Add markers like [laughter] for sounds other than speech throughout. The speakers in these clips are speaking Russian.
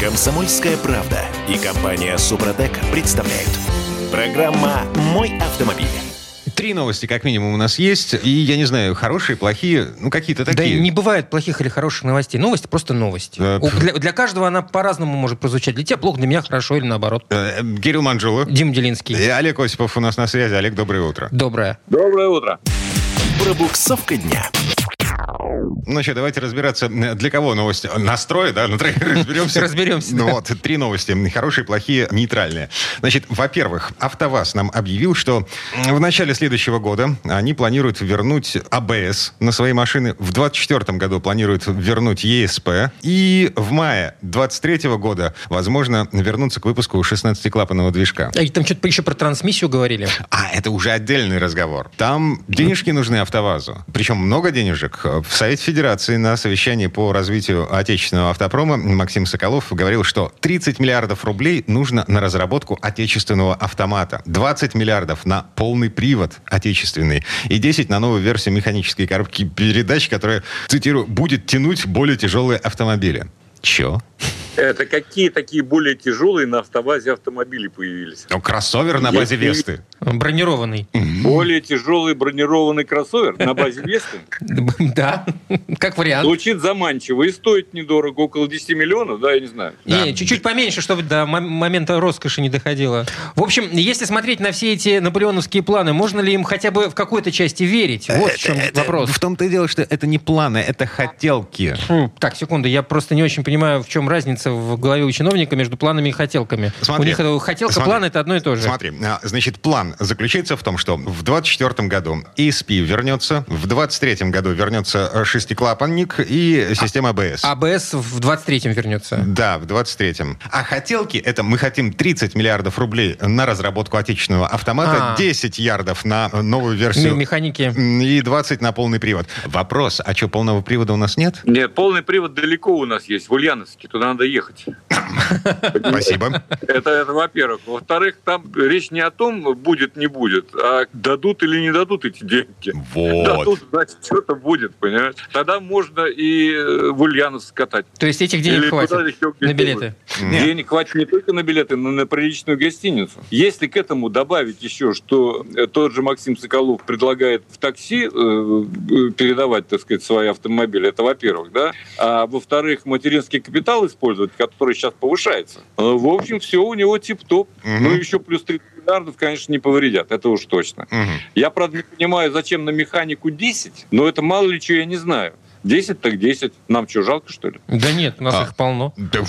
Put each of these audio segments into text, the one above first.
Комсомольская правда и компания Супротек представляют. Программа «Мой автомобиль». Три новости, как минимум, у нас есть. И, я не знаю, хорошие, плохие, ну, какие-то такие. Да не бывает плохих или хороших новостей. Новости просто новости. Э, У- Для, для каждого она по-разному может прозвучать. Для тебя плохо, для меня хорошо или наоборот. Э, Кирилл Манжула. Дим Делинский. И Олег Осипов у нас на связи. Олег, доброе утро. Доброе. Доброе утро. Пробуксовка дня. Ну что, давайте разбираться, э, для кого новости. Настрой, да? Ну, [laughs] разберемся. Разберемся, Ну да. вот, три новости. Хорошие, плохие, нейтральные. Значит, во-первых, АвтоВАЗ нам объявил, что в начале следующего года они планируют вернуть АБС на свои машины. В 2024 году планируют вернуть ЕСП. И в мае 2023 года, возможно, вернуться к выпуску 16-клапанного движка. А там что-то еще про трансмиссию говорили. А, это уже отдельный разговор. Там денежки нужны АвтоВАЗу. Причем много денежек. В Совете Федерации на совещании по развитию отечественного автопрома Максим Соколов говорил, что 30 миллиардов рублей нужно на разработку отечественного автомата, 20 миллиардов на полный привод отечественный и 10 на новую версию механической коробки передач, которая, цитирую, будет тянуть более тяжелые автомобили. Чё? Это какие такие более тяжелые на автовазе автомобили появились? Ну, кроссовер на базе Если- Весты. Бронированный. Более тяжелый бронированный кроссовер на базе Весты? [laughs] Да, как вариант. Звучит заманчиво и стоит недорого, около 10 миллионов, да, я не знаю. Да. Не, чуть-чуть поменьше, чтобы до мом- момента роскоши не доходило. В общем, если смотреть на все эти наполеоновские планы, можно ли им хотя бы в какой-то части верить? Вот в чем Это- вопрос. В том-то и дело, что это не планы, это хотелки. Фу, Так, секунду, я просто не очень понимаю, в чем разница в голове у чиновника между планами и хотелками. Смотри. У них это хотелка, Смотри. план это одно и то же. Смотри, значит, план заключается в том, что в 2024 году ESP вернется, в 2023 году вернется э, шестиклапанник и система ABS. АБС в 23-м вернется. Да, в 23-м. А хотелки, это мы хотим 30 миллиардов рублей на разработку отечественного автомата, А. 10 ярдов на новую М- версию Механики. и 20 на полный привод. Вопрос, а что, полного привода у нас нет? Нет, полный привод далеко у нас есть, в Ульяновске, туда надо ехать. Спасибо. Это, это во-первых. Во-вторых, там речь не о том, будет, не будет, а дадут или не дадут эти деньги. Вот. Дадут, значит, что-то будет, понимаешь? Тогда можно и э, в Ульяновск катать. То есть этих денег Или хватит на билеты. Нет. Денег хватит не только на билеты, но и на приличную гостиницу. Если к этому добавить еще, что э, тот же Максим Соколов предлагает в такси э, передавать, так сказать, свои автомобили, это во-первых, да? А во-вторых, материнский капитал использовать, который сейчас повышается. В общем, все у него тип-топ. Мгм. Ну, еще плюс 30 миллиардов, конечно, не повредят, это уж точно. Мгм. Я, правда, не понимаю, зачем на механику 10, но это мало ли чего я не знаю. 10 так 10. Нам что, жалко, что ли? Да нет, у нас А. их полно. Да,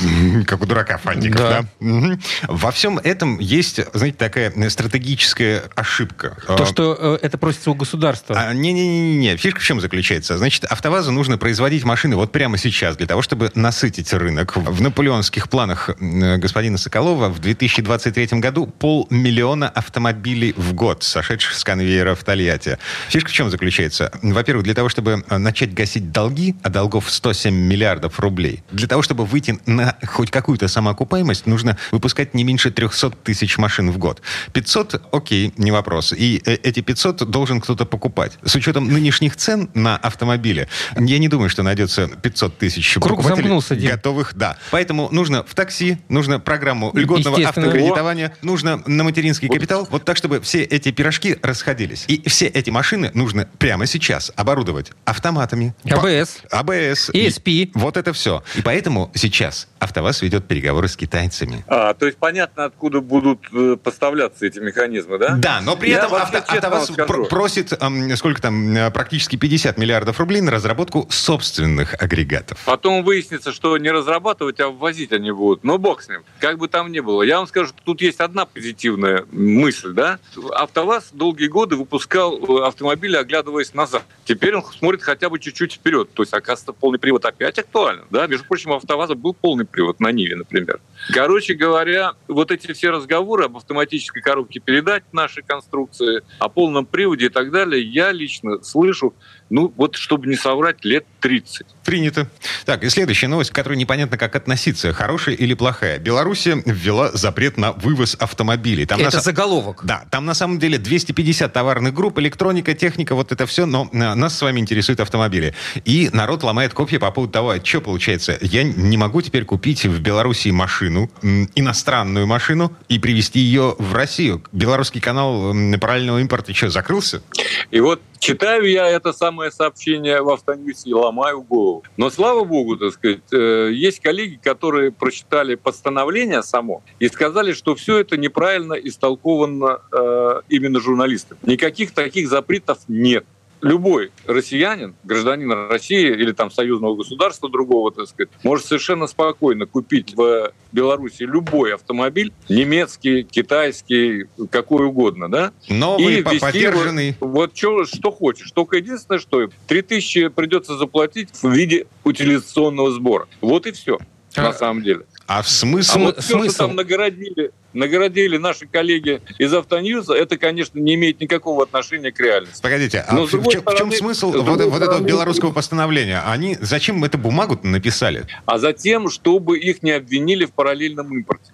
как у дурака фантиков, да. Да. Мгм. Во всем этом есть, знаете, такая стратегическая ошибка. То, А, что э, это просится у государства. а, Не-не-не, фишка в чем заключается? Значит, АвтоВАЗу нужно производить машины вот прямо сейчас для того, чтобы насытить рынок. В наполеонских планах э, господина Соколова в 2023 году полмиллиона автомобилей в год, сошедших с конвейера в Тольятти. Фишка в чем заключается? Во-первых, для того, чтобы э, начать гасить долги, а долгов 107 миллиардов рублей, для того, чтобы выйти на хоть какую-то самоокупаемость, нужно выпускать не меньше 300 тысяч машин в год. 500, окей, не вопрос. И э, эти 500 должен кто-то покупать. С учетом нынешних цен на автомобили, я не думаю, что найдется 500 тысяч Круг покупателей, замкнулся, Дим. готовых, да. Поэтому нужно в такси, нужно программу льготного автокредитования, нужно на материнский капитал, вот так, чтобы все эти пирожки расходились. И все эти машины нужно прямо сейчас оборудовать автоматами. АБС. АБС. ESP. И Вот это все. И поэтому сейчас АвтоВАЗ ведет переговоры с китайцами. А, то есть понятно, откуда будут э, поставляться эти механизмы, да? Да, но при Я этом авто- АвтоВАЗ пр- просит, эм, сколько там, э, практически 50 миллиардов рублей на разработку собственных агрегатов. Потом выяснится, что не разрабатывать, а ввозить они будут. Но бог с ним. Как бы там ни было. Я вам скажу, что тут есть одна позитивная мысль, да? АвтоВАЗ долгие годы выпускал э, автомобили, оглядываясь назад. Теперь он смотрит хотя бы чуть-чуть вперед. То есть, оказывается, полный привод опять актуален. Да? Между прочим, у АвтоВАЗа был полный привод на Ниве, например. Короче говоря, вот эти все разговоры об автоматической коробке передач нашей конструкции, о полном приводе и так далее, я лично слышу ну вот чтобы не соврать, лет 30. Принято. Так, и следующая новость, к которой непонятно, как относиться, хорошая или плохая. Белоруссия ввела запрет на вывоз автомобилей. Там Это на... заголовок. Да, там на самом деле 250 товарных групп, электроника, техника, вот это все, но э, нас с вами интересуют автомобили. И народ ломает копья по поводу того, что получается. Я не могу теперь купить в Беларуси машину, иностранную машину, и привезти ее в Россию. Белорусский канал параллельного импорта что, закрылся? И вот читаю я это самое сообщение в Автоньюсе и ломаю голову. Но слава богу, так сказать, э, есть коллеги, которые прочитали постановление само и сказали, что все это неправильно истолковано э, именно журналистами. Никаких таких запретов нет любой россиянин, гражданин России или там союзного государства другого, так сказать, может совершенно спокойно купить в Беларуси любой автомобиль, немецкий, китайский, какой угодно, да? Новый, И по- везти подержанный. Вот, вот чё- что хочешь. Только единственное, что 3000 придется заплатить в виде утилизационного сбора. Вот и все, А- на самом деле. А в А смысл... вот все, смысл? что там нагородили, нагородили наши коллеги из Автоньюза, это, конечно, не имеет никакого отношения к реальности. Погодите, а Но, в, с другой чё- в чем стороны- смысл вот, другой вот этого стороны- белорусского постановления? Они зачем эту бумагу написали? А затем, чтобы их не обвинили в параллельном импорте.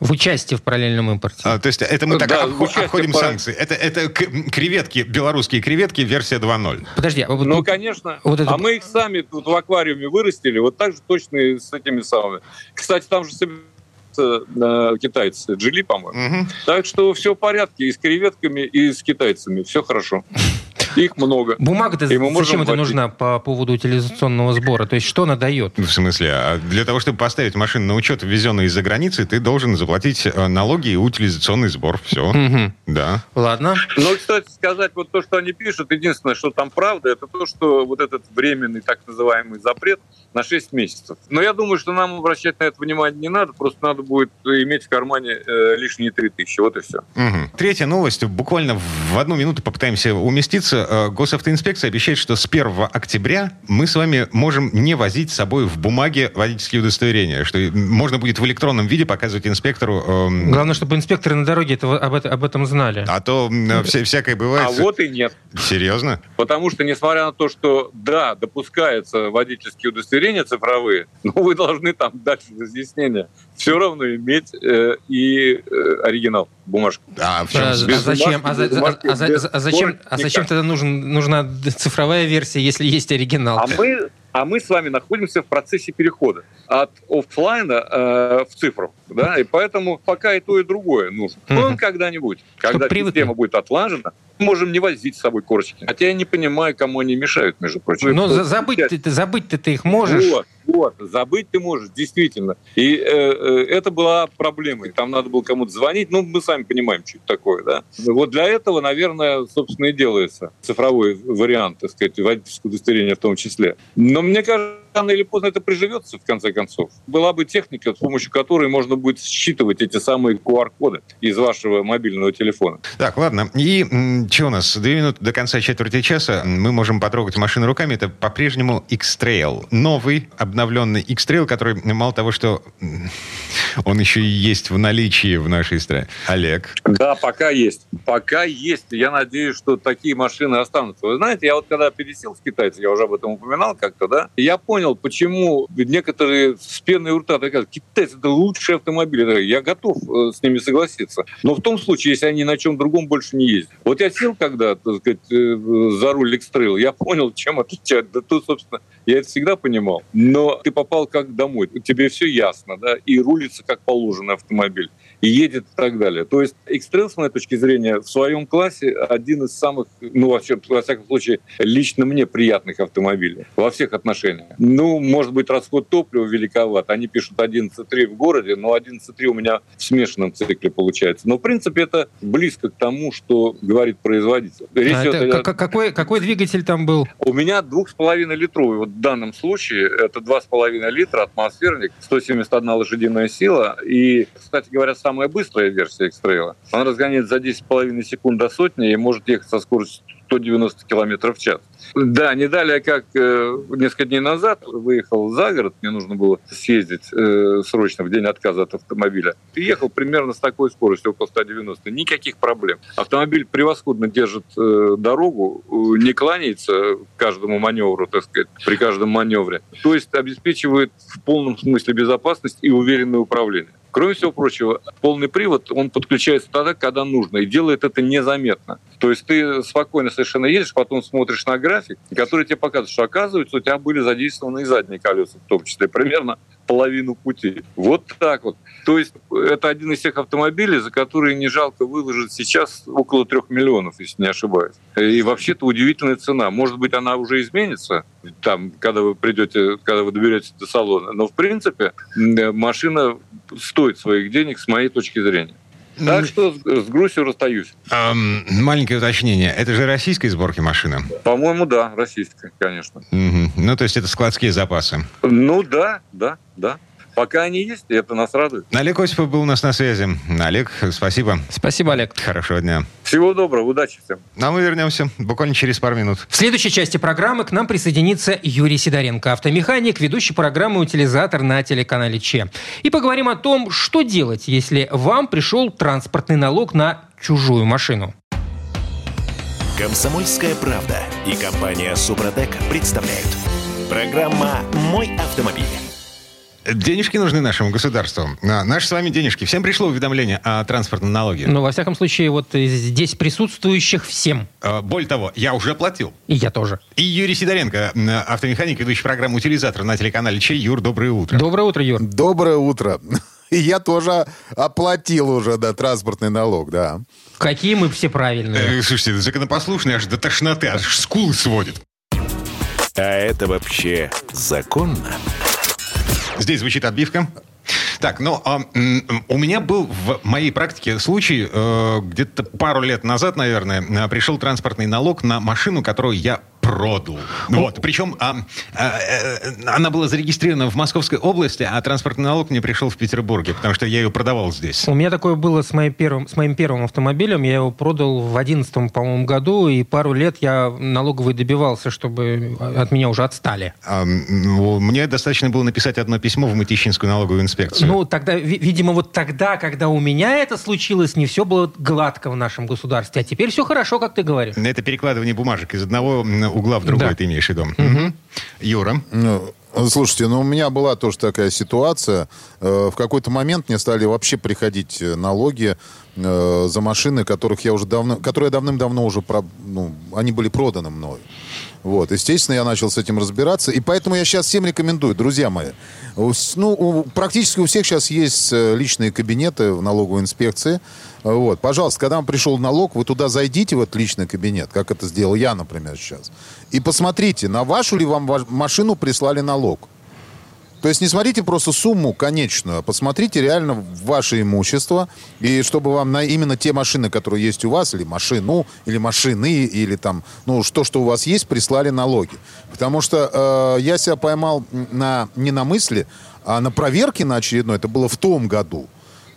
В участии в параллельном импорте. а, то есть это мы так Да, обхо- участие обходим пара- санкции. Это, это к- креветки, белорусские креветки, версия 2.0. Подожди, а вот Ну, тут- конечно. вот это- А мы их сами тут в аквариуме вырастили, вот так же точно и с этими самыми. Кстати, там же собираются э, китайцы, Джили, по-моему. Мгм. Так что все в порядке и с креветками, и с китайцами. Все хорошо. Их много. Бумага-то зачем это нужна по поводу утилизационного сбора? То есть что она дает? В смысле, а для того, чтобы поставить машину на учет, ввезенную из-за границы, ты должен заплатить э, налоги и утилизационный сбор. Все. Да. Ладно. Но, кстати, сказать вот то, что они пишут, единственное, что там правда, это то, что вот этот временный так называемый запрет на 6 месяцев. Но я думаю, что нам обращать на это внимание не надо, просто надо будет иметь в кармане э, лишние 3000. Вот и все. Мгм. Третья новость. Буквально в одну минуту попытаемся уместиться. Э, Госавтоинспекция обещает, что с 1 октября мы с вами можем не возить с собой в бумаге водительские удостоверения, что можно будет в электронном виде показывать инспектору. эм, Главное, чтобы инспекторы на дороге этого, об, это- об этом знали. А то м, вся- всякое бывает. А вот и нет. Серьезно? Потому что, несмотря на то, что, да, допускаются водительские удостоверения цифровые, [laughs] но вы должны там дальше разъяснения все равно иметь э, и э, оригинал бумажки. А в чем А, а без зачем, а, бумажки, а без а зачем, бумажки а зачем никак. тогда нужен, нужна цифровая версия, если есть оригинал? А мы, а мы с вами находимся в процессе перехода от офлайна э, в цифру. Да? И поэтому пока и то, и другое нужно. Но когда-нибудь, когда привыкли. система будет отлажена, мы можем не возить с собой корочки. Хотя я не понимаю, кому они мешают, между прочим. Но за- забыть ты, ты- забыть ты их можешь. Вот, вот, забыть ты можешь, действительно. И э, э, это была проблема. И Там надо было кому-то звонить. Ну, мы сами понимаем, что это такое, да. Вот для этого, наверное, собственно, и делается цифровой вариант, так сказать, водительского удостоверения в том числе. Но мне кажется, рано или поздно это приживется, в конце концов. Была бы техника, с помощью которой можно будет считывать эти самые QR-коды из вашего мобильного телефона. Так, ладно. И что у нас? Две минуты до конца четверти часа. Мы можем потрогать машину руками. Это по-прежнему X-Trail. Новый, обновленный X-Trail, который мало того, что [laughs] он еще и есть в наличии в нашей стране. Олег. Да, пока есть. Пока есть. Я надеюсь, что такие машины останутся. Вы знаете, я вот когда пересел с китайцев, я уже об этом упоминал как-то, да, я понял, почему некоторые с пеной у рта говорят, китайцы это лучшие автомобили. Я готов э, с ними согласиться. Но в том случае, если они на чем другом больше не ездят. Вот я сел когда, так сказать, э, за руль X-Trail, я понял, чем отличает. Да тут, собственно, я это всегда понимал. Но ты попал как домой. Тебе все ясно, да, и рулится как положено автомобиль и едет и так далее. То есть X-Trail, с моей точки зрения, в своем классе один из самых, ну, вообще, во всяком случае, лично мне приятных автомобилей во всех отношениях. Ну, может быть, расход топлива великоват. Они пишут 11,3 в городе, но 11,3 у меня в смешанном цикле получается. Но, в принципе, это близко к тому, что говорит производитель. Речь А это о- какой, какой двигатель там был? у меня 2,5 литровый. Вот в данном случае это 2,5 литра атмосферник, 171 лошадиная сила. И, кстати говоря, самая быстрая версия X-Trail. Она разгоняет за 10,5 секунд до сотни и может ехать со скоростью 190 км в час. Да, не далее, как э, несколько дней назад выехал за город, мне нужно было съездить э, срочно в день отказа от автомобиля. И ехал примерно с такой скоростью, около 190. Никаких проблем. Автомобиль превосходно держит э, дорогу, э, не кланяется каждому маневру, так сказать, при каждом маневре. То есть обеспечивает в полном смысле безопасность и уверенное управление. Кроме всего прочего, полный привод, он подключается тогда, когда нужно, и делает это незаметно. То есть ты спокойно совершенно едешь, потом смотришь на график, который тебе показывает, что оказывается у тебя были задействованы и задние колеса, в том числе примерно половину пути. Вот так вот. То есть это один из тех автомобилей, за которые не жалко выложить сейчас около трех миллионов, если не ошибаюсь. И вообще-то удивительная цена. Может быть, она уже изменится, там, когда вы придете, когда вы доберетесь до салона. Но, в принципе, машина стоит своих денег, с моей точки зрения. Так что с, с грустью расстаюсь. Эм, маленькое уточнение. Это же российской сборки машина? По-моему, да, российская, конечно. Угу. Ну, то есть это складские запасы? Ну, да, да, да. Пока они есть, и это нас радует. Олег Осипов был у нас на связи. Олег, спасибо. Спасибо, Олег. Хорошего дня. Всего доброго, удачи всем. Ну, а мы вернемся буквально через пару минут. В следующей части программы к нам присоединится Юрий Сидоренко, автомеханик, ведущий программы «Утилизатор» на телеканале ЧЕ. И поговорим о том, что делать, если вам пришел транспортный налог на чужую машину. Комсомольская правда и компания «Супротек» представляют. Программа «Мой автомобиль». Денежки нужны нашему государству. А, наши с вами денежки. Всем пришло уведомление о транспортном налоге. Ну, во всяком случае, вот здесь присутствующих всем. А, более того, я уже платил. И я тоже. И Юрий Сидоренко, автомеханик, ведущий программу «Утилизатор» на телеканале Чей. Юр, доброе утро. Доброе утро, Юр. Доброе утро. И [laughs] я тоже оплатил уже, да, транспортный налог, да. Какие мы все правильные. Э, слушайте, законопослушные аж до тошноты, аж скулы сводит. А это вообще законно? Здесь звучит отбивка. Так, ну, а, у меня был в моей практике случай, э, где-то пару лет назад, наверное, пришел транспортный налог на машину, которую я продал. Вот. Причем а, а, а, она была зарегистрирована в Московской области, а транспортный налог мне пришел в Петербурге, потому что я ее продавал здесь. У меня такое было с моим первым, с моим первым автомобилем. Я его продал в одиннадцатом, по-моему, году, и пару лет я налоговый добивался, чтобы от меня уже отстали. А, мне достаточно было написать одно письмо в Мытищинскую налоговую инспекцию. Ну, тогда, видимо, вот тогда, когда у меня это случилось, не все было гладко в нашем государстве. А теперь все хорошо, как ты говоришь. Это перекладывание бумажек из одного угла в другой, да. ты имеешь в виду. Угу. Юра? Ну, Слушайте, ну у меня была тоже такая ситуация. Э, в какой-то момент мне стали вообще приходить налоги э, за машины, которых я уже давно, которые давным-давно уже, про, ну, они были проданы мною. Вот, естественно, я начал с этим разбираться, и поэтому я сейчас всем рекомендую, друзья мои. Ну, у, практически у всех сейчас есть личные кабинеты в налоговой инспекции. Вот, пожалуйста, когда вам пришел налог, вы туда зайдите в этот личный кабинет, как это сделал я, например, сейчас, и посмотрите, на вашу ли вам машину прислали налог. То есть не смотрите просто сумму конечную, а посмотрите реально ваше имущество, и чтобы вам на именно те машины, которые есть у вас, или машину, или машины, или там, ну, что, что у вас есть, прислали налоги. Потому что э, я себя поймал на, не на мысли, а на проверке на очередной, это было в том году.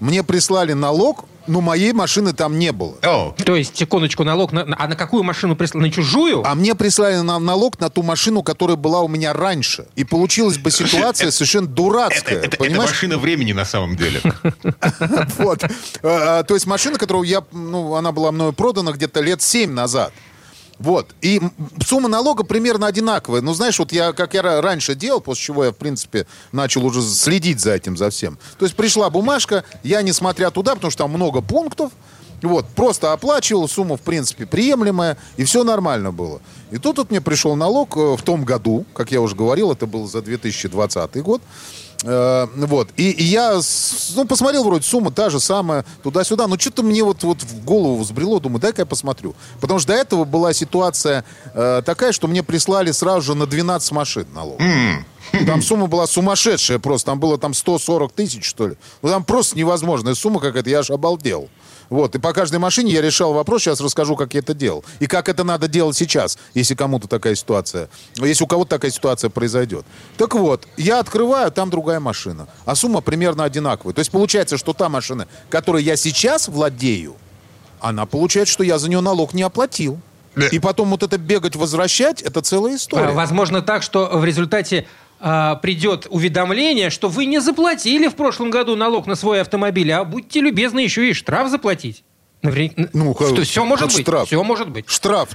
Мне прислали налог, но моей машины там не было. Oh. То есть, секундочку, налог на... А на какую машину прислали? На чужую? А мне прислали на, налог на ту машину, которая была у меня раньше. И получилась бы ситуация совершенно дурацкая. Это, это, машина времени на самом деле. [laughs] Вот. А, а, то есть машина, которую я... Ну, она была мною продана где-то лет семь назад. Вот. И сумма налога примерно одинаковая. Ну, знаешь, вот я, как я раньше делал, после чего я, в принципе, начал уже следить за этим, за всем. То есть пришла бумажка, я, несмотря туда, потому что там много пунктов, вот, просто оплачивал, сумма, в принципе, приемлемая, и все нормально было. И тут вот мне пришел налог э, в том году, как я уже говорил, это был за 2020 год. Э, вот. И, и я ну, посмотрел, вроде сумма та же самая, туда-сюда. Но что-то мне вот, вот в голову взбрело, думаю, дай-ка я посмотрю. Потому что до этого была ситуация э, такая, что мне прислали сразу же на 12 машин налог. Mm. Там сумма была сумасшедшая просто. Там было там 140 тысяч, что ли. Ну, там просто невозможная сумма какая-то. Я аж обалдел. Вот, и по каждой машине я решал вопрос, сейчас расскажу, как я это делал. И как это надо делать сейчас, если кому-то такая ситуация, если у кого-то такая ситуация произойдет. Так вот, я открываю, там другая машина. А сумма примерно одинаковая. То есть получается, что та машина, которой я сейчас владею, она получает, что я за нее налог не оплатил. И потом вот это бегать, возвращать, это целая история. Возможно так, что в результате а, придет уведомление, что вы не заплатили в прошлом году налог на свой автомобиль, а будьте любезны еще и штраф заплатить. Ну, что, все может быть. штраф? Все может быть. Штраф.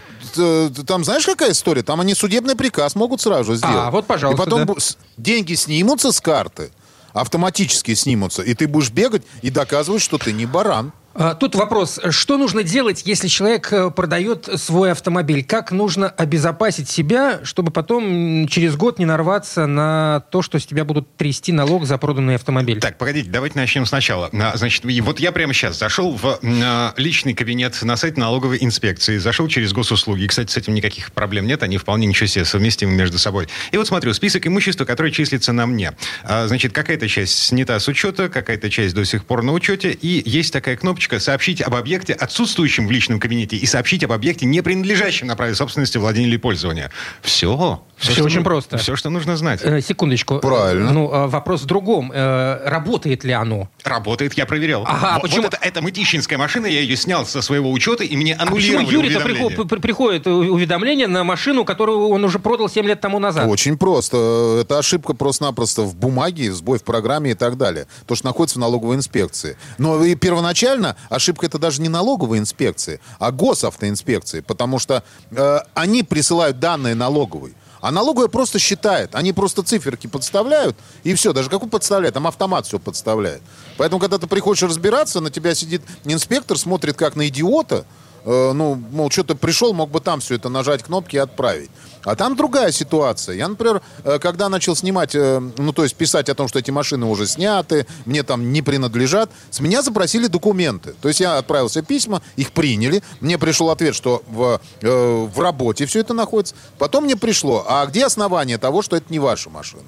Там знаешь, какая история? Там они судебный приказ могут сразу же сделать. А, вот, пожалуйста, И потом да. деньги снимутся с карты, автоматически снимутся, и ты будешь бегать и доказывать, что ты не баран. А, Тут вопрос, что нужно делать, если человек э, продает свой автомобиль? Как нужно обезопасить себя, чтобы потом через год не нарваться на то, что с тебя будут трясти налог за проданный автомобиль? Так, погодите, давайте начнем сначала. А, Значит, вот я прямо сейчас зашел в а, личный кабинет на сайт налоговой инспекции, зашел через госуслуги. Кстати, с этим никаких проблем нет, они вполне ничего себе совместимы между собой. И вот смотрю, список имущества, которое числится на мне. Значит, какая-то часть снята с учета, какая-то часть до сих пор на учете, и есть такая кнопочка «Сообщить об объекте, отсутствующем в личном кабинете, и сообщить об объекте, не принадлежащем на праве собственности, владения или пользования». Все. Всё очень просто. Все, что нужно знать. Э, секундочку. Правильно. Э, Ну, а вопрос в другом. Э, работает ли оно? Работает, я проверял. Ага, Вот- почему? Вот это, это мытищинская машина, я ее снял со своего учета, и мне А почему аннулировали Юрий-то приход- при- приходит у- уведомление на машину, которую он уже продал 7 лет тому назад? Очень просто. Это ошибка просто-напросто в бумаге, сбой в программе и так далее. То, что находится в налоговой инспекции. Но и первоначально ошибка это даже не налоговой инспекции, а госавтоинспекции. Потому что э, они присылают данные налоговой. А налоговая просто считает. Они просто циферки подставляют, и все. Даже какую подставляют? Там автомат все подставляет. Поэтому, когда ты приходишь разбираться, на тебя сидит инспектор, смотрит как на идиота, Э, ну, мол, что ты пришел, мог бы там все это нажать кнопки и отправить. А там другая ситуация. Я, например, э, когда начал снимать, э, ну, то есть писать о том, что эти машины уже сняты, мне там не принадлежат, с меня запросили документы. То есть я отправил все письма, их приняли, мне пришел ответ, что в, в работе все это находится. Потом мне пришло, а где основание того, что это не ваша машина?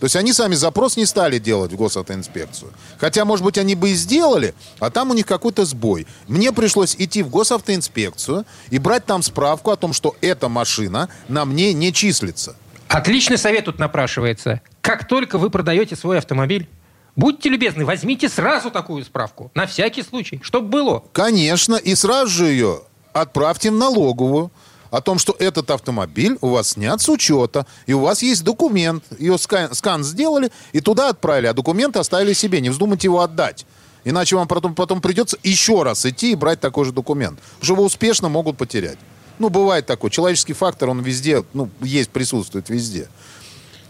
То есть они сами запрос не стали делать в госавтоинспекцию. Хотя, может быть, они бы и сделали, а там у них какой-то сбой. Мне пришлось идти в госавтоинспекцию и брать там справку о том, что эта машина на мне не числится. Отличный совет тут напрашивается. Как только вы продаете свой автомобиль, будьте любезны, возьмите сразу такую справку. На всякий случай, чтобы было. Конечно, и сразу же ее отправьте в налоговую о том, что этот автомобиль у вас снят с учета, и у вас есть документ. Ее скан, скан сделали и туда отправили, а документы оставили себе. Не вздумайте его отдать. Иначе вам потом, потом придется еще раз идти и брать такой же документ. Потому что его успешно могут потерять. Ну, бывает такой. Человеческий фактор, он везде, ну, есть, присутствует везде.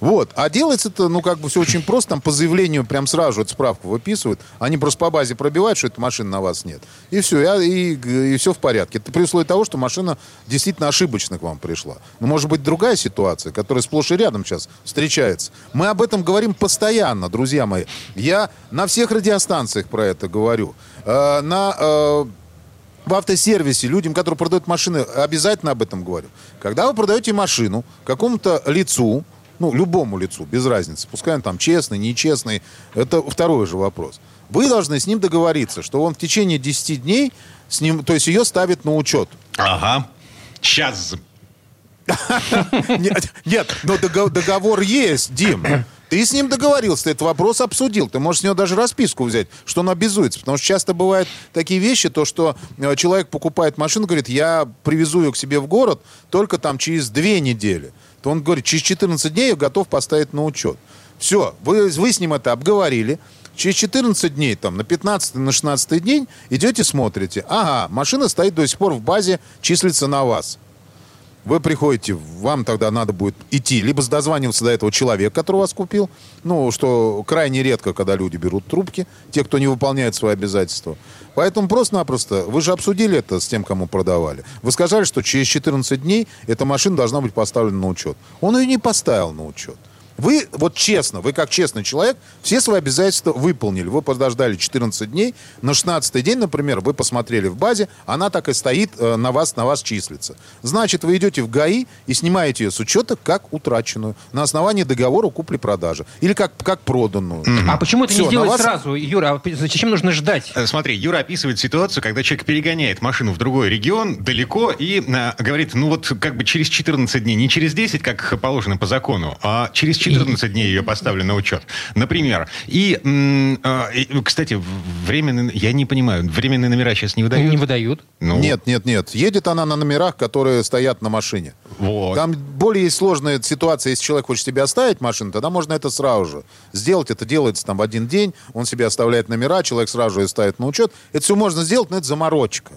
Вот. А делается это, ну, как бы все очень просто. Там по заявлению прям сразу эту справку выписывают. Они просто по базе пробивают, что эта машина на вас нет. И все, и, и, все в порядке. Это при условии того, что машина действительно ошибочно к вам пришла. Но может быть другая ситуация, которая сплошь и рядом сейчас встречается. Мы об этом говорим постоянно, друзья мои. Я на всех радиостанциях про это говорю. Э, на... э, в автосервисе людям, которые продают машины, обязательно об этом говорю. Когда вы продаете машину какому-то лицу, ну, любому лицу, без разницы, пускай он там честный, нечестный, это второй же вопрос. Вы должны с ним договориться, что он в течение 10 дней с ним, то есть ее ставит на учет. Ага. Сейчас. Нет, нет, но дого- договор есть, Дим. Ты с ним договорился, ты этот вопрос обсудил. Ты можешь с него даже расписку взять, что он обязуется. Потому что часто бывают такие вещи, то, что э, человек покупает машину, говорит, я привезу ее к себе в город только там через две недели. То он говорит, через 14 дней я готов поставить на учет. Все, вы, вы с ним это обговорили. Через 14 дней, там, на 15 на 16 день идете, смотрите. Ага, машина стоит до сих пор в базе, числится на вас. Вы приходите, вам тогда надо будет идти, либо дозваниваться до этого человека, который вас купил, ну, что крайне редко, когда люди берут трубки, те, кто не выполняет свои обязательства. Поэтому просто-напросто, вы же обсудили это с тем, кому продавали. Вы сказали, что через 14 дней эта машина должна быть поставлена на учет. Он ее не поставил на учет. Вы, вот честно, вы как честный человек, все свои обязательства выполнили. Вы подождали 14 дней. На 16 день, например, вы посмотрели в базе, она так и стоит э, на вас, на вас числится. Значит, вы идете в ГАИ и снимаете ее с учета как утраченную на основании договора купли-продажи. Или как, как проданную. А почему это Всё, не сделать вас- сразу, Юра? А зачем нужно ждать? Э, Смотри, Юра описывает ситуацию, когда человек перегоняет машину в другой регион далеко и э, говорит, ну вот как бы через 14 дней, не через 10, как положено по закону, а через 14 дней ее поставлю на учет, например. И, а, кстати, временные, я не понимаю, временные номера сейчас не выдают? Не выдают. Ну. Нет, нет, нет. Едет она на номерах, которые стоят на машине. Вот. Там более сложная ситуация, если человек хочет себе оставить машину, тогда можно это сразу же сделать. Это делается там в один день, он себе оставляет номера, человек сразу же ставит на учет. Это все можно сделать, но это заморочка.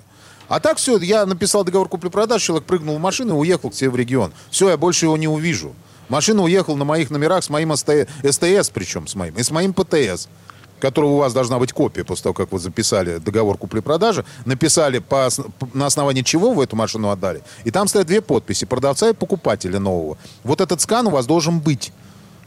А так все, я написал договор купли-продажи, человек прыгнул в машину и уехал к себе в регион. Все, я больше его не увижу. Машина уехала на моих номерах с моим СТС, причем с моим, и с моим ПТС которого у вас должна быть копия после того, как вы записали договор купли-продажи, написали, по, на основании чего вы эту машину отдали. И там стоят две подписи, продавца и покупателя нового. Вот этот скан у вас должен быть.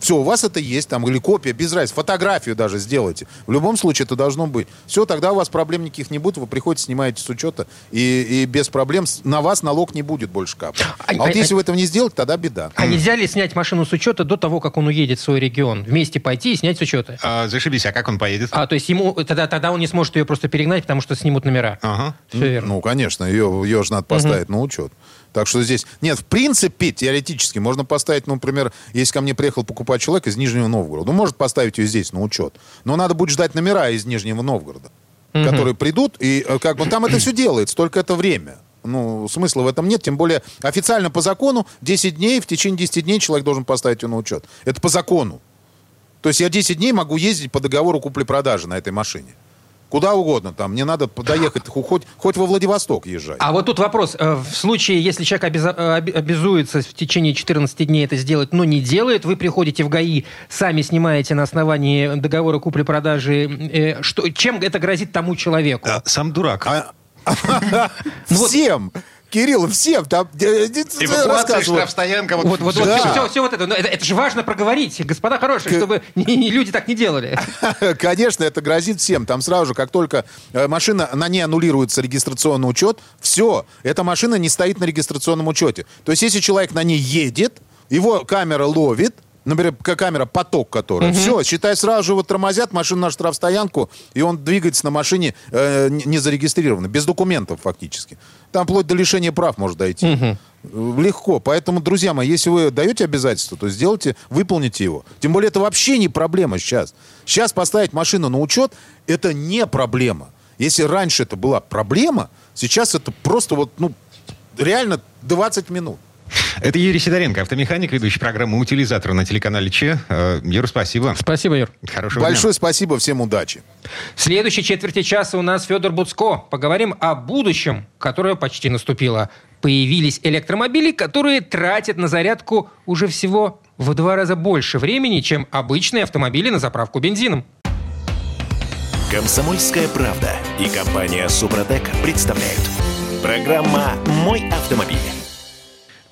Все, у вас это есть, там, или копия, без разницы, фотографию даже сделайте. В любом случае это должно быть. Все, тогда у вас проблем никаких не будет, вы приходите, снимаете с учета, и, и без проблем на вас налог не будет больше капать. А, а вот а, если а, вы этого не сделаете, тогда беда. А нельзя ли снять машину с учета до того, как он уедет в свой регион? Вместе пойти и снять с учета? А, зашибись, а как он поедет? А, то есть ему, тогда, тогда он не сможет ее просто перегнать, потому что снимут номера. Ага. Все верно. Ну, конечно, ее, ее же надо поставить угу. на учет. Так что здесь... Нет, в принципе, теоретически можно поставить, ну, например, если ко мне приехал покупать человек из Нижнего Новгорода, он может поставить ее здесь на учет. Но надо будет ждать номера из Нижнего Новгорода, угу. которые придут, и э, как бы там это все делается, только это время. Ну, смысла в этом нет, тем более официально по закону 10 дней, в течение 10 дней человек должен поставить ее на учет. Это по закону. То есть я 10 дней могу ездить по договору купли-продажи на этой машине. Куда угодно там. Мне надо доехать, хоть, хоть во Владивосток езжай. А вот тут вопрос. Э, в случае, если человек обяза- э, обязуется в течение 14 дней это сделать, но не делает, вы приходите в ГАИ, сами снимаете на основании договора купли-продажи. Э, что, чем это грозит тому человеку? Сам дурак. А... [laughs] Ну Всем! Кирилл, всем там Эвакуация, штрафстоянка. Вот, вот, вот, да. все, все вот это. Но это. Это же важно проговорить, господа хорошие, чтобы не, не, люди так не делали. [laughs] Конечно, это грозит всем. Там сразу же, как только э, машина, на ней аннулируется регистрационный учет, все, эта машина не стоит на регистрационном учете. То есть, если человек на ней едет, его камера ловит, например, камера поток, который. Угу. Все, считай, сразу же его тормозят, машину на штрафстоянку, и он двигается на машине э, не зарегистрированно, без документов фактически. Там вплоть до лишения прав может дойти. Угу. Легко. Поэтому, друзья мои, если вы даете обязательство, то сделайте, выполните его. Тем более это вообще не проблема сейчас. Сейчас поставить машину на учет – это не проблема. Если раньше это была проблема, сейчас это просто вот, ну, реально 20 минут. Это Юрий Сидоренко, автомеханик, ведущий программы «Утилизатор» на телеканале Че. Э, Юр, спасибо. Спасибо, Юр. Хорошего Большое дня. спасибо, всем удачи. В следующей четверти часа у нас Федор Буцко. Поговорим о будущем, которое почти наступило. Появились электромобили, которые тратят на зарядку уже всего в два раза больше времени, чем обычные автомобили на заправку бензином. Комсомольская правда и компания «Супротек» представляют. Программа «Мой автомобиль».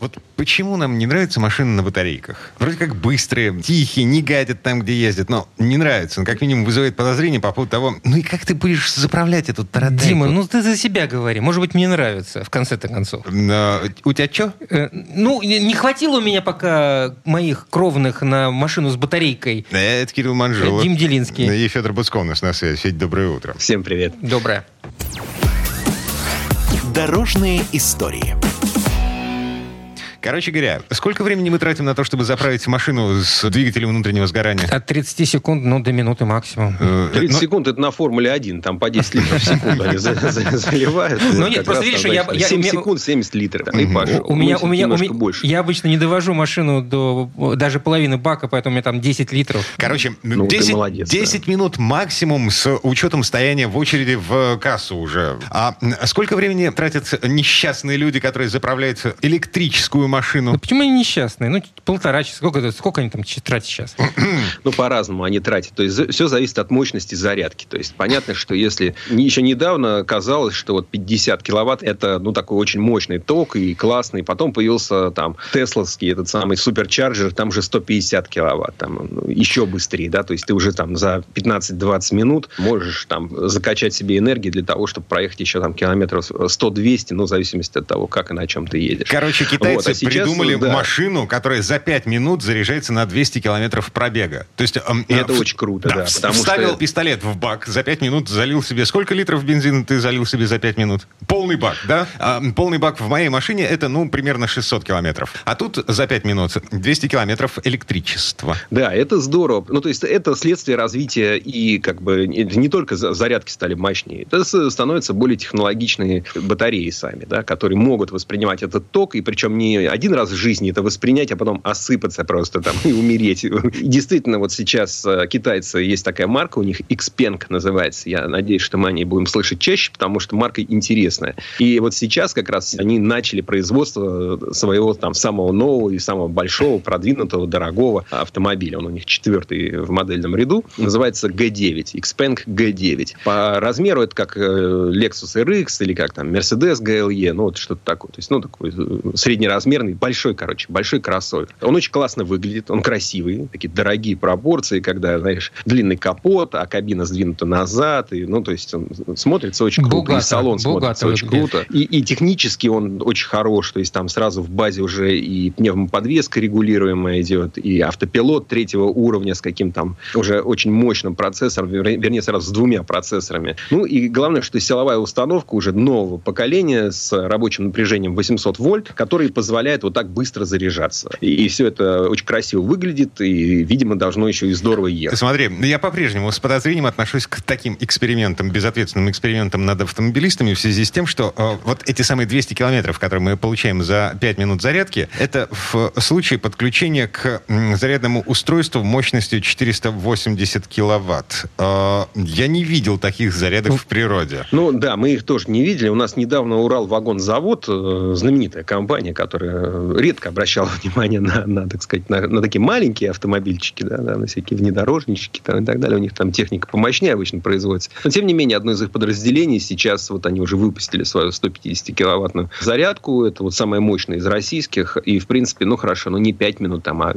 Вот почему нам не нравятся машины на батарейках? Вроде как быстрые, тихие, не гадят там, где ездят, но не нравится. Ну, как минимум, вызывает подозрение по поводу того, ну и как ты будешь заправлять эту таратайку? Дима, ну ты за себя говори. Может быть, мне нравится, в конце-то концов. Но, у тебя что? Э, ну, не хватило у меня пока моих кровных на машину с батарейкой. Это Кирилл Манжулов. Дим Делинский. И Федор Буцков у нас на связи. Федь, доброе утро. Всем привет. Доброе. Дорожные истории. Короче говоря, сколько времени мы тратим на то, чтобы заправить машину с двигателем внутреннего сгорания? От 30 секунд, ну, до минуты максимум. 30 э, Но... секунд это на Формуле 1, там по 10 литров в секунду они заливают. Ну нет, просто видишь, я... 7 секунд 70 литров. У меня, у меня, больше. Я обычно не довожу машину до даже половины бака, поэтому у меня там 10 литров. Короче, 10 ну, минут максимум с учетом стояния в очереди в кассу уже. А сколько времени тратят несчастные люди, которые заправляют электрическую машину. Ну, почему они несчастные? Ну, полтора часа. Сколько, сколько они там тратят сейчас? ну, по-разному они тратят. То есть, все зависит от мощности зарядки. То есть, понятно, что если еще недавно казалось, что вот 50 киловатт это, ну, такой очень мощный ток и классный. Потом появился там тесловский этот самый суперчарджер, там же 150 киловатт. Там ну, еще быстрее, да. То есть, ты уже там за 15-20 минут можешь там закачать себе энергии для того, чтобы проехать еще там километров 100-200, ну, в зависимости от того, как и на чем ты едешь. Короче, китайцы вот, сейчас, придумали да. машину, которая за 5 минут заряжается на 200 километров пробега. То есть... Эм, это в... очень круто, да. да вставил что... пистолет в бак, за 5 минут залил себе... Сколько литров бензина ты залил себе за 5 минут? Полный бак, да? А, полный бак в моей машине это, ну, примерно 600 километров. А тут за 5 минут 200 километров электричества. Да, это здорово. Ну, то есть это следствие развития и как бы не только зарядки стали мощнее. Это становятся более технологичные батареи сами, да, которые могут воспринимать этот ток, и причем не один раз в жизни это воспринять, а потом осыпаться просто там и умереть. И действительно, вот сейчас э, китайцы, есть такая марка у них, Xpeng называется. Я надеюсь, что мы о ней будем слышать чаще, потому что марка интересная. И вот сейчас как раз они начали производство своего там самого нового и самого большого, продвинутого, дорогого автомобиля. Он у них четвертый в модельном ряду. Называется G9. Xpeng G9. По размеру это как э, Lexus RX или как там Mercedes GLE. Ну, вот что-то такое. То есть, ну, такой э, среднеразмерный, большой, короче, большой кроссовер. Он очень классно выглядит, он красивый. Такие дорогие пропорции, когда, знаешь, длинный капот, а кабина сдвинута назад. И, ну, то есть, он смотрится очень круто. Богато, и салон смотрится очень круто. И, и технически он очень хорош. То есть, там сразу в базе уже и пневмоподвеска регулируемая идет, и автопилот третьего уровня с каким там уже очень мощным процессором, вернее, сразу с двумя процессорами. Ну и главное, что силовая установка уже нового поколения с рабочим напряжением 800 вольт, который позволяет вот так быстро заряжаться. И, и все это очень красиво выглядит, и, видимо, должно еще и здорово ехать. Смотри, я по-прежнему с подозрением отношусь к таким экспериментам, безответственным экспериментам над автомобилистами в связи с тем, что э, вот эти самые 200 километров, которые мы получаем за 5 минут зарядки, это в случае подключения к зарядному устройству мощностью 480 киловатт. Э, я не видел таких зарядок в природе. Ну да, мы их тоже не видели. У нас недавно Урал-вагонзавод, э, знаменитая компания, которая редко обращала [laughs] внимание на, на так сказать, на, на такие маленькие автомобильчики, да, да, на всякие внедорожнички там, и так далее. У них там техника помощнее обычно производится. Но тем не менее, одно из их подразделений сейчас, вот они уже выпустили свою 150-киловаттную зарядку. Это вот самая мощная из российских. И, в принципе, ну хорошо, ну не 5 минут, там, а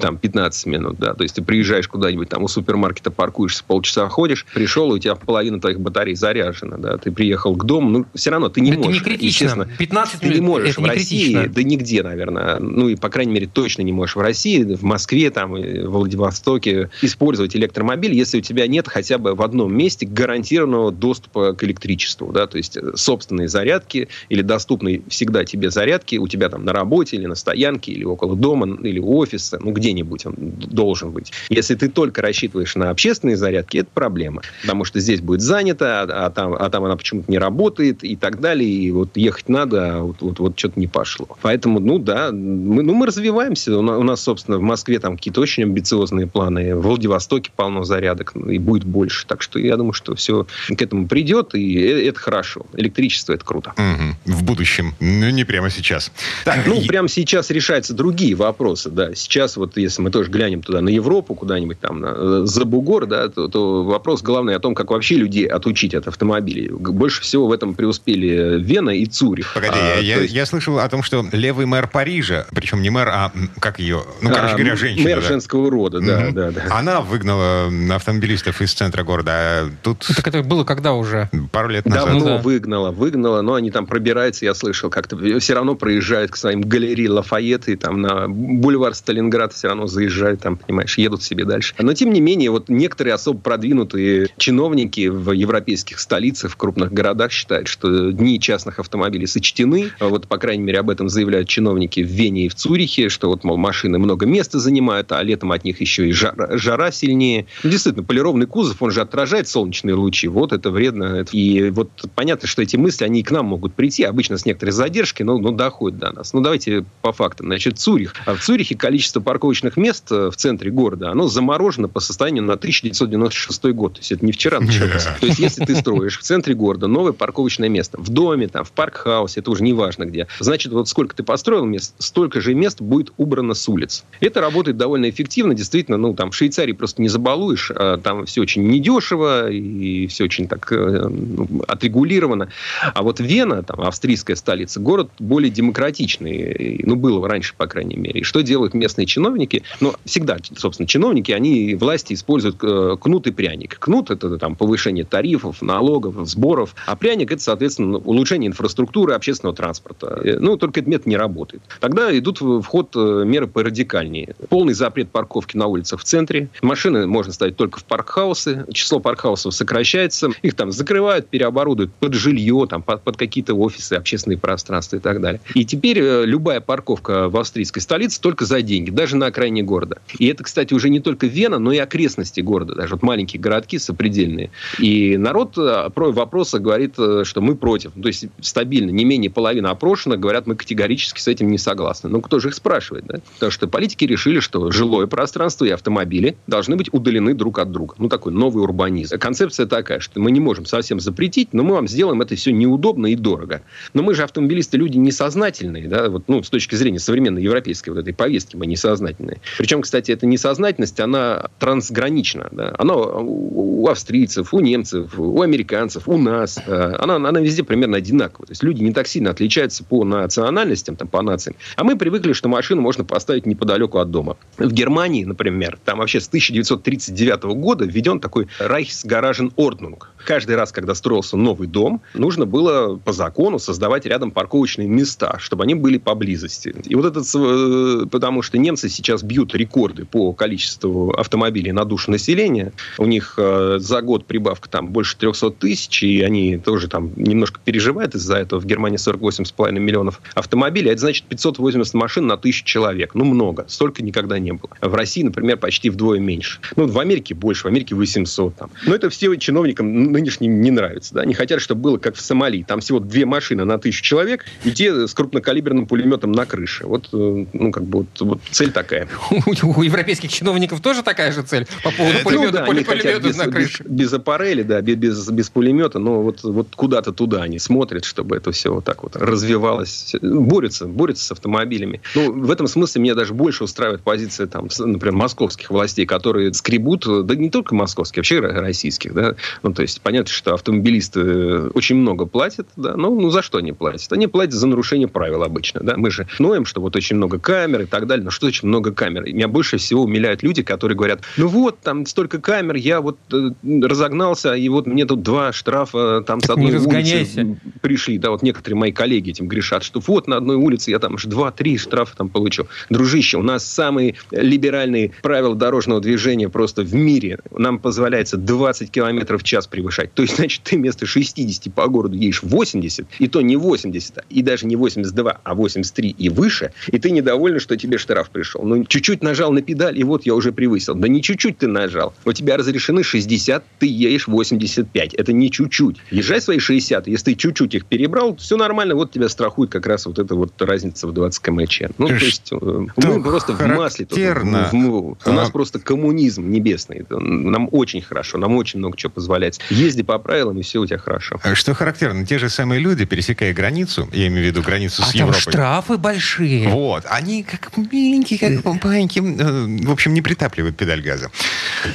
там 15 минут, да. То есть ты приезжаешь куда-нибудь там у супермаркета, паркуешься, полчаса ходишь, пришел, и у тебя половина твоих батарей заряжена, да. Ты приехал к дому, ну все равно ты не это можешь. Это не критично. 15 минут. Ты не можешь это в России, критично. да нигде, наверное. Ну и, по крайней мере, точно не можешь в России, в Москве, там, в Владивостоке использовать электромобиль, если у тебя нет хотя бы в одном месте гарантированного доступа к электричеству, да, то есть э, собственные зарядки или доступные всегда тебе зарядки у тебя там на работе или на стоянке или около дома или офиса, ну где-нибудь он должен быть. Если ты только рассчитываешь на общественные зарядки, это проблема, потому что здесь будет занято, а, а там, а там она почему-то не работает и так далее, и вот ехать надо, а вот, вот, вот что-то не пошло. Поэтому, ну да, мы, ну, мы развиваемся, у нас, у нас, собственно, в Москве там какие-то очень амбициозные планы, в Владивостоке полно зарядок, и будет больше, так что я думаю, что все к этому придет, и э, это хорошо. Электричество это круто. Угу. В будущем, но не прямо сейчас. Так, ну, и... прямо сейчас решаются другие вопросы, да. Сейчас вот, если мы тоже глянем туда на Европу, куда-нибудь там на, э, за бугор, да, то, то вопрос главный о том, как вообще людей отучить от автомобилей. Больше всего в этом преуспели Вена и Цюрих. Погоди, а, я, есть... я слышал о том, что левый мэр Парижа, причем не мэр, а как ее, ну, короче а, говоря, женщина. Мэр да? женского рода, да, mm-hmm. да, да. Она выгнала автомобилистов из центра города, а тут... Так это было когда уже? Пару лет назад. Давно ну, да. выгнала, выгнала, но они там пробираются, я слышал, как-то все равно проезжают к своим галереям Лафайет и там на бульвар Сталинград все равно заезжают, там, понимаешь, едут себе дальше. Но, тем не менее, вот некоторые особо продвинутые чиновники в европейских столицах, в крупных городах считают, что дни частных автомобилей сочтены. Вот, по крайней мере, об этом заявляют чиновники в Вене и в Цюрихе, что вот, мол, машины много места занимают, а летом от них еще и жара, жара сильнее. Действительно, полированный кузов, он же отражает солнечные лучи. Вот это вредно. И вот понятно, что эти мысли, они и к нам могут прийти, обычно с некоторой задержкой, но, но доходят до нас. Ну, давайте по фактам. Значит, Цюрих. А в Цюрихе количество парковочных мест э, в центре города, оно заморожено по состоянию на 1996 год. То есть это не вчера [laughs] началось. То есть если ты строишь в центре города новое парковочное место, в доме, там, в парк-хаусе, это уже не важно где, значит, вот сколько ты построил мест, столько же мест будет убрано с улиц. Это работает довольно эффективно, действительно, ну, там, в Швейцарии просто не забалуешь, а там все очень недешево и все очень так э, ну, отрегулировано. А вот Вена, там, австрийская столица, город более демократичный, ну, было раньше, по крайней мере. И что делают местные чиновники? Ну, всегда, собственно, чиновники, они, власти используют э, кнут и пряник. Кнут – это там повышение тарифов, налогов, сборов, а пряник – это, соответственно, улучшение инфраструктуры общественного транспорта. Э, ну, только этот метод не работает работает. Тогда идут в ход э, меры порадикальнее. Полный запрет парковки на улицах в центре. Машины можно ставить только в паркхаусы. Число паркхаусов сокращается. Их там закрывают, переоборудуют под жилье, там, под, под какие-то офисы, общественные пространства и так далее. И теперь э, любая парковка в австрийской столице только за деньги, даже на окраине города. И это, кстати, уже не только Вена, но и окрестности города. Даже вот маленькие городки сопредельные. И народ э, про вопросы говорит, что мы против. То есть стабильно, не менее половины опрошенных говорят, мы категорически с этим не согласны. Ну, кто же их спрашивает, да? Потому что политики решили, что жилое пространство и автомобили должны быть удалены друг от друга. Ну, такой новый урбанизм. Концепция такая, что мы не можем совсем запретить, но мы вам сделаем это все неудобно и дорого. Но мы же автомобилисты люди несознательные, да, вот, ну, с точки зрения современной европейской вот этой повестки мы несознательные. Причем, кстати, эта несознательность, она трансгранична, да? Она у австрийцев, у немцев, у американцев, у нас, э, она, она везде примерно одинаковая. То есть люди не так сильно отличаются по национальностям, там, по нациям. А мы привыкли, что машину можно поставить неподалеку от дома. В Германии, например, там вообще с 1939 года введен такой Райхсгаражен-Орднунг. Каждый раз, когда строился новый дом, нужно было по закону создавать рядом парковочные места, чтобы они были поблизости. И вот этот, э, потому что немцы сейчас бьют рекорды по количеству автомобилей на душу населения. У них э, за год прибавка там больше 300 тысяч, и они тоже там немножко переживают из-за этого. В Германии 48,5 миллионов автомобилей, а это значит 580 машин на тысячу человек. Ну, много. Столько никогда не было. В России, например, почти вдвое меньше. Ну, в Америке больше, в Америке 800. Там. Но это все чиновникам нынешним не нравится. Да? Они хотят, чтобы было как в Сомали. Там всего две машины на тысячу человек, и те с крупнокалиберным пулеметом на крыше. Вот, э, ну, как бы, вот, вот цель такая. У европейских чиновников тоже такая же цель по поводу пулемета, пулемета на крыше? Без, аппарели, да, без, без, без пулемета, но вот, вот куда-то туда они смотрят, чтобы это все вот так вот развивалось. Борются, борются с автомобилями. Ну, в этом смысле меня даже больше устраивает позиция, там, например, московских властей, которые скребут, да не только московских, вообще российских, да. Ну, то есть, понятно, что автомобилисты э, очень много платят, да, но ну, за что они платят? Они платят за нарушение правил обычно, да. Мы же ноем, что вот очень много камер и так далее, но что очень много камер? И меня больше всего умиляют люди, которые говорят, ну вот, там столько камер, я вот э, разогнался, и вот мне тут два штрафа там так с одной улицы пришли, да, вот некоторые мои коллеги этим грешат, что вот на одной улице я там аж два-три штрафа там получил. Дружище, у нас самые либеральные правила дорожного движения просто в мире. Нам позволяется 20 километров в час превышать. То есть, значит, ты вместо 60 по городу едешь 80, и то не 80, и даже не 82, а 83 и выше, и ты недоволен, что тебе штраф пришел. Ну, чуть-чуть нажал на педаль, и вот я уже превысил. Да не чуть-чуть ты нажал. У тебя разрешены 60, ты едешь 85. Это не чуть-чуть. Езжай свои 60. Если ты чуть-чуть их перебрал, все нормально, вот тебя страхует как раз вот эта вот разница в 20 кмч. Ну, то есть, э, мы просто в масле. Тут, в, в, у нас а... просто коммунизм небесный. Нам очень хорошо, нам очень много чего позволяет. Езди по правилам, и все у тебя хорошо. А что характерно, те же самые люди, пересекая границу, я имею в виду границу а с Европой. штрафы большие. Вот. Они как миленькие, как маленькие, э, в общем, не притапливают педаль газа.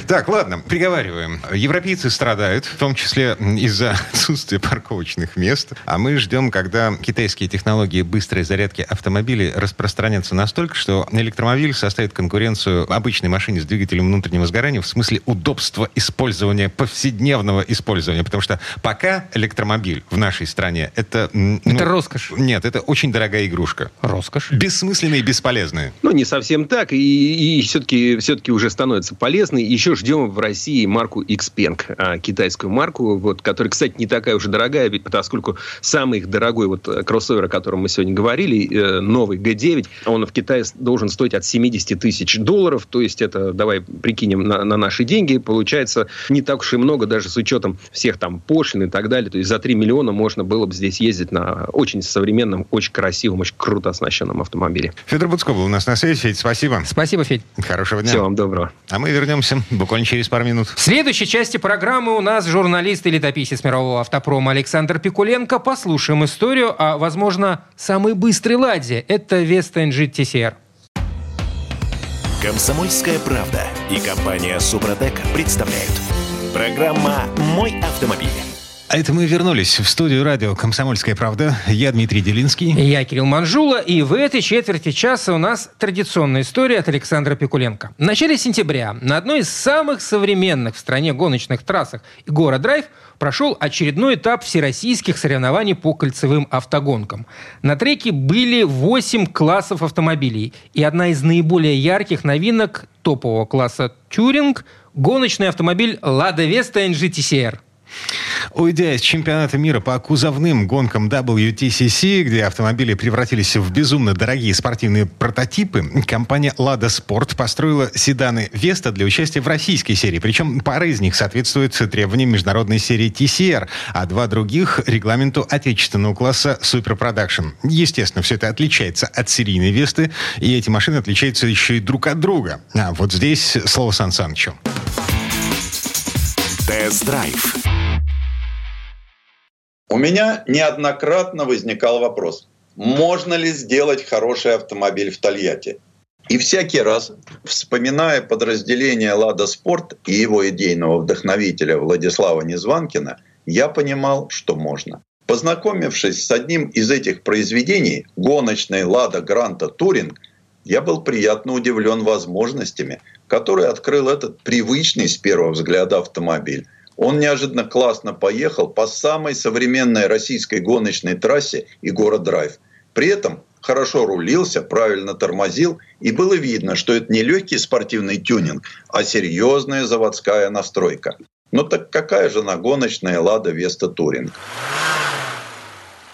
Так, ладно, приговариваем. Европейцы страдают, в том числе из-за [laughs] отсутствия парковочных мест. А мы ждем, когда китайские технологии быстрой зарядки автомобилей распространятся настолько, что электромобиль составит конкуренцию обычной машине с двигателем внутреннего сгорания в смысле удобства использования, повседневного использования. Потому что пока электромобиль в нашей стране это... Ну, это роскошь. Нет, это очень дорогая игрушка. Роскошь. Бессмысленная и бесполезная. Ну, не совсем так. И, и все-таки, все-таки уже становится полезной. Еще ждем в России марку Xpeng, а, китайскую марку, вот, которая, кстати, не такая уже дорогая, ведь поскольку самый их дорогой вот кроссовер, о котором мы сегодня говорили, э, новый G9, он в Китае должен стоить от 70 тысяч долларов, то есть это, давай прикинем на, на наши деньги, получается не так уж и много, даже с учетом всех там пошлин и так далее, то есть за 3 миллиона можно было бы здесь ездить на очень современном, очень красивом, очень круто оснащенном автомобиле. Федор Буцко был у нас на связи. Федь, спасибо. Спасибо, Федь. Хорошего дня. Всего вам доброго. А мы вернемся буквально через пару минут. В следующей части программы у нас журналист и летописец мирового автопрома Александр Пикуленко. Послушаем историю о, возможно, самой быстрой. Это Веста NG TCR. Комсомольская правда и компания Супротек представляют. Программа «Мой автомобиль». А это мы вернулись в студию радио «Комсомольская правда». Я Дмитрий Делинский. Я Кирилл Манжула. И в этой четверти часа у нас традиционная история от Александра Пикуленко. В начале сентября на одной из самых современных в стране гоночных трассах Игора Драйв прошел очередной этап всероссийских соревнований по кольцевым автогонкам. На треке были 8 классов автомобилей. И одна из наиболее ярких новинок топового класса «Тюринг» – гоночный автомобиль «Лада Веста NG TCR». Уйдя из чемпионата мира по кузовным гонкам WTCC, где автомобили превратились в безумно дорогие спортивные прототипы, компания Lada Sport построила седаны Vesta для участия в российской серии. Причем пара из них соответствует требованиям международной серии TCR, а два других — регламенту отечественного класса Super Production. Естественно, все это отличается от серийной Весты, и эти машины отличаются еще и друг от друга. А вот здесь слово Сан Санычу. Тест-драйв. У меня неоднократно возникал вопрос, можно ли сделать хороший автомобиль в Тольятти? И всякий раз, вспоминая подразделение «Лада Спорт» и его идейного вдохновителя Владислава Незванкина, я понимал, что можно. Познакомившись с одним из этих произведений, гоночной «Лада Гранта Туринг», я был приятно удивлен возможностями, которые открыл этот привычный с первого взгляда автомобиль. Он неожиданно классно поехал по самой современной российской гоночной трассе и город Драйв. При этом хорошо рулился, правильно тормозил, и было видно, что это не легкий спортивный тюнинг, а серьезная заводская настройка. Но так какая же на гоночная «Лада Веста Туринг»?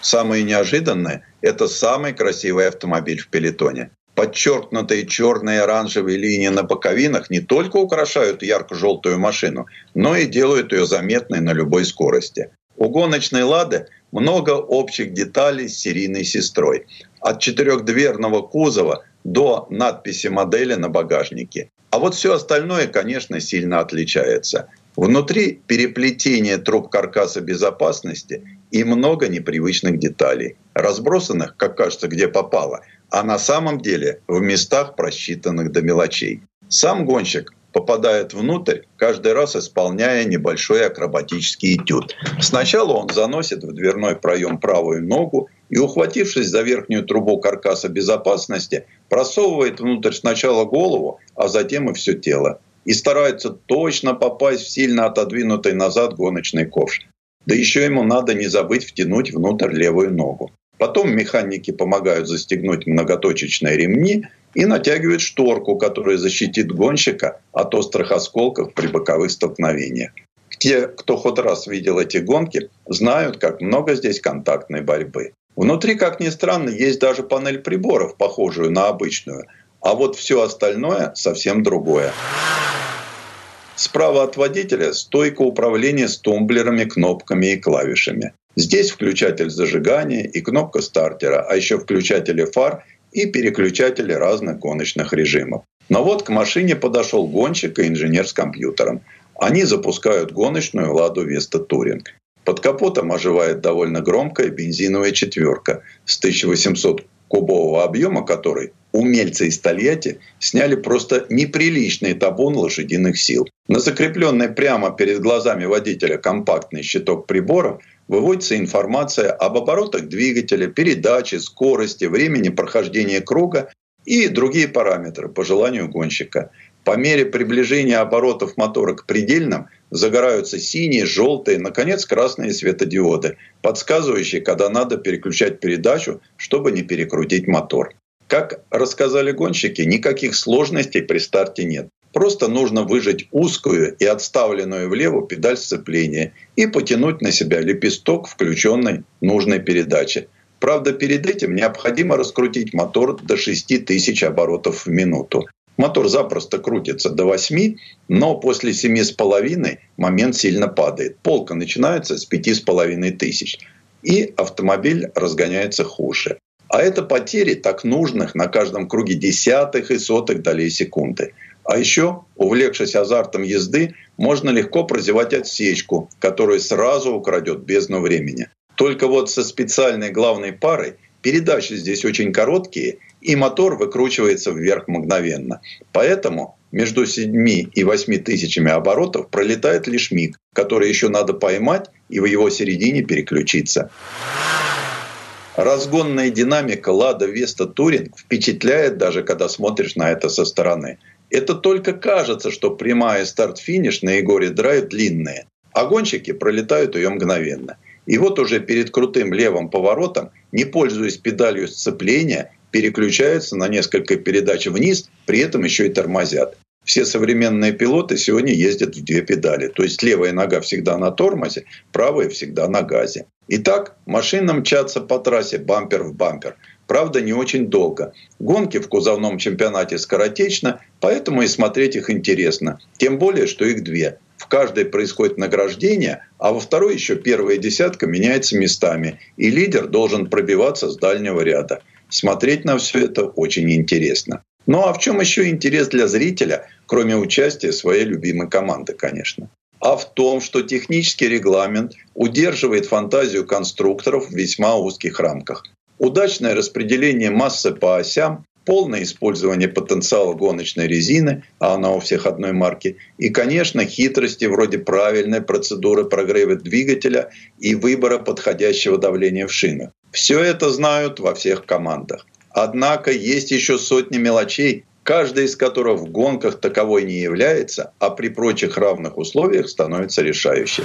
Самое неожиданное – это самый красивый автомобиль в пелетоне. Подчеркнутые черные и оранжевые линии на боковинах не только украшают ярко-желтую машину, но и делают ее заметной на любой скорости. У гоночной «Лады» много общих деталей с серийной сестрой. От четырехдверного кузова до надписи модели на багажнике. А вот все остальное, конечно, сильно отличается. Внутри переплетение труб каркаса безопасности и много непривычных деталей, разбросанных, как кажется, где попало, а на самом деле в местах, просчитанных до мелочей. Сам гонщик попадает внутрь, каждый раз исполняя небольшой акробатический этюд. Сначала он заносит в дверной проем правую ногу и, ухватившись за верхнюю трубу каркаса безопасности, просовывает внутрь сначала голову, а затем и все тело. И старается точно попасть в сильно отодвинутый назад гоночный ковш. Да еще ему надо не забыть втянуть внутрь левую ногу. Потом механики помогают застегнуть многоточечные ремни и натягивают шторку, которая защитит гонщика от острых осколков при боковых столкновениях. Те, кто хоть раз видел эти гонки, знают, как много здесь контактной борьбы. Внутри, как ни странно, есть даже панель приборов, похожую на обычную, а вот все остальное совсем другое. Справа от водителя стойка управления с тумблерами, кнопками и клавишами. Здесь включатель зажигания и кнопка стартера, а еще включатели фар и переключатели разных гоночных режимов. Но вот к машине подошел гонщик и инженер с компьютером. Они запускают гоночную «Ладу Веста Туринг». Под капотом оживает довольно громкая бензиновая четверка с 1800 кубового объема которой умельцы из Тольятти сняли просто неприличный табун лошадиных сил. На закрепленный прямо перед глазами водителя компактный щиток приборов выводится информация об оборотах двигателя, передаче, скорости, времени прохождения круга и другие параметры по желанию гонщика. По мере приближения оборотов мотора к предельным загораются синие, желтые, наконец красные светодиоды, подсказывающие, когда надо переключать передачу, чтобы не перекрутить мотор. Как рассказали гонщики, никаких сложностей при старте нет. Просто нужно выжать узкую и отставленную влево педаль сцепления и потянуть на себя лепесток включенной нужной передачи. Правда, перед этим необходимо раскрутить мотор до 6000 оборотов в минуту. Мотор запросто крутится до 8, но после 7,5 момент сильно падает. Полка начинается с 5,5 тысяч. И автомобиль разгоняется хуже. А это потери так нужных на каждом круге десятых и сотых долей секунды. А еще, увлекшись азартом езды, можно легко прозевать отсечку, которая сразу украдет бездну времени. Только вот со специальной главной парой передачи здесь очень короткие, и мотор выкручивается вверх мгновенно. Поэтому между 7 и 8 тысячами оборотов пролетает лишь миг, который еще надо поймать и в его середине переключиться. Разгонная динамика Лада Веста Туринг впечатляет даже, когда смотришь на это со стороны. Это только кажется, что прямая старт-финиш на Егоре Драйв длинная, а гонщики пролетают ее мгновенно. И вот уже перед крутым левым поворотом, не пользуясь педалью сцепления, переключаются на несколько передач вниз, при этом еще и тормозят. Все современные пилоты сегодня ездят в две педали. То есть левая нога всегда на тормозе, правая всегда на газе. Итак, машина мчатся по трассе бампер в бампер. Правда, не очень долго. Гонки в кузовном чемпионате скоротечно, поэтому и смотреть их интересно. Тем более, что их две. В каждой происходит награждение, а во второй еще первая десятка меняется местами, и лидер должен пробиваться с дальнего ряда. Смотреть на все это очень интересно. Ну а в чем еще интерес для зрителя, кроме участия своей любимой команды, конечно? А в том, что технический регламент удерживает фантазию конструкторов в весьма узких рамках. Удачное распределение массы по осям, полное использование потенциала гоночной резины, а она у всех одной марки, и, конечно, хитрости вроде правильной процедуры прогрева двигателя и выбора подходящего давления в шинах. Все это знают во всех командах. Однако есть еще сотни мелочей, каждая из которых в гонках таковой не является, а при прочих равных условиях становится решающей.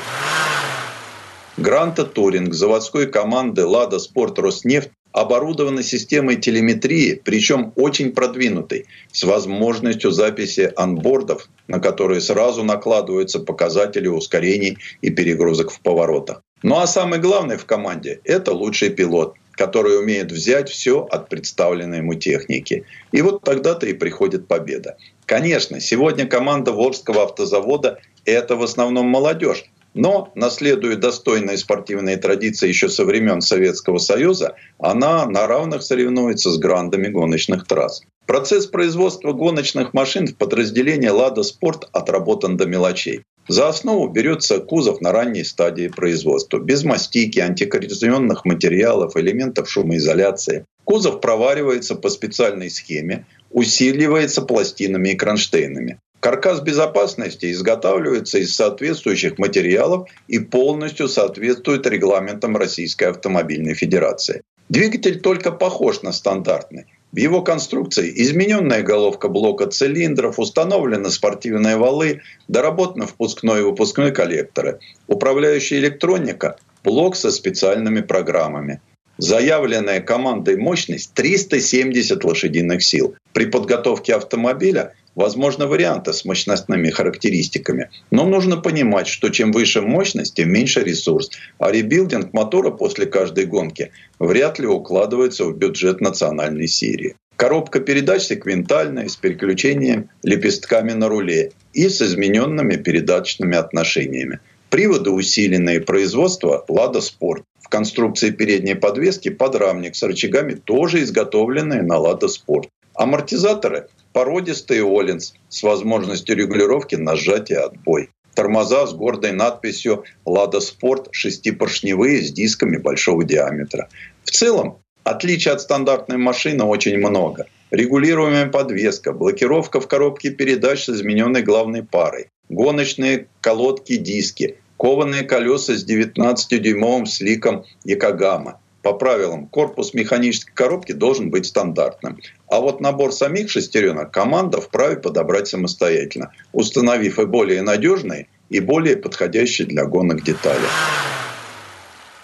Гранта Туринг заводской команды «Лада Спорт Роснефть» оборудована системой телеметрии, причем очень продвинутой, с возможностью записи анбордов, на которые сразу накладываются показатели ускорений и перегрузок в поворотах. Ну а самый главный в команде – это лучший пилот – который умеет взять все от представленной ему техники. И вот тогда-то и приходит победа. Конечно, сегодня команда Волжского автозавода – это в основном молодежь, но, наследуя достойные спортивные традиции еще со времен Советского Союза, она на равных соревнуется с грандами гоночных трасс. Процесс производства гоночных машин в подразделении «Лада Спорт» отработан до мелочей. За основу берется кузов на ранней стадии производства, без мастики, антикоррозионных материалов, элементов шумоизоляции. Кузов проваривается по специальной схеме, усиливается пластинами и кронштейнами. Каркас безопасности изготавливается из соответствующих материалов и полностью соответствует регламентам Российской автомобильной федерации. Двигатель только похож на стандартный. В его конструкции измененная головка блока цилиндров, установлены спортивные валы, доработаны впускной и выпускной коллекторы. Управляющая электроника – блок со специальными программами. Заявленная командой мощность 370 лошадиных сил. При подготовке автомобиля возможны варианты с мощностными характеристиками. Но нужно понимать, что чем выше мощность, тем меньше ресурс. А ребилдинг мотора после каждой гонки вряд ли укладывается в бюджет национальной серии. Коробка передач секвентальная, с переключением лепестками на руле и с измененными передаточными отношениями. Приводы усиленные производства «Лада Спорт». В конструкции передней подвески подрамник с рычагами тоже изготовленные на «Лада Спорт». Амортизаторы породистый Оллинс с возможностью регулировки нажатия отбой. Тормоза с гордой надписью «Лада Спорт» шестипоршневые с дисками большого диаметра. В целом, отличий от стандартной машины очень много. Регулируемая подвеска, блокировка в коробке передач с измененной главной парой, гоночные колодки-диски, кованые колеса с 19-дюймовым сликом Якогама – по правилам, корпус механической коробки должен быть стандартным. А вот набор самих шестеренок команда вправе подобрать самостоятельно, установив и более надежные, и более подходящие для гонок детали.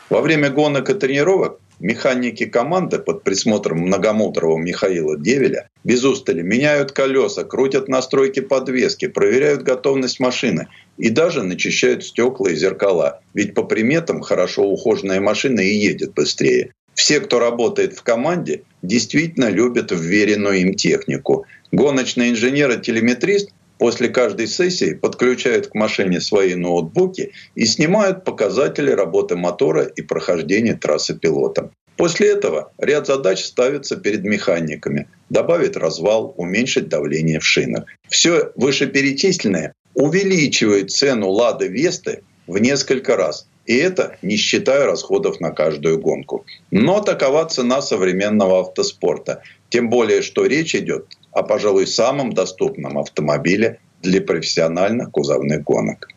Во время гонок и тренировок механики команды под присмотром многомудрого Михаила Девеля без устали меняют колеса, крутят настройки подвески, проверяют готовность машины и даже начищают стекла и зеркала. Ведь по приметам хорошо ухоженная машина и едет быстрее. Все, кто работает в команде, действительно любят вверенную им технику. Гоночный инженер и телеметрист после каждой сессии подключают к машине свои ноутбуки и снимают показатели работы мотора и прохождения трассы пилотом. После этого ряд задач ставится перед механиками. Добавить развал, уменьшить давление в шинах. Все вышеперечисленное увеличивает цену «Лады Весты» в несколько раз. И это не считая расходов на каждую гонку. Но такова цена современного автоспорта. Тем более, что речь идет о, пожалуй, самом доступном автомобиле для профессиональных кузовных гонок.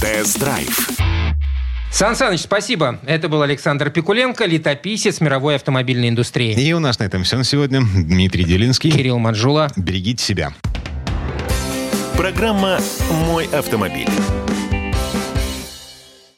Тест-драйв. Сан Саныч, спасибо. Это был Александр Пикуленко, летописец мировой автомобильной индустрии. И у нас на этом все на сегодня. Дмитрий Делинский. Кирилл Манжула. Берегите себя. Программа «Мой автомобиль».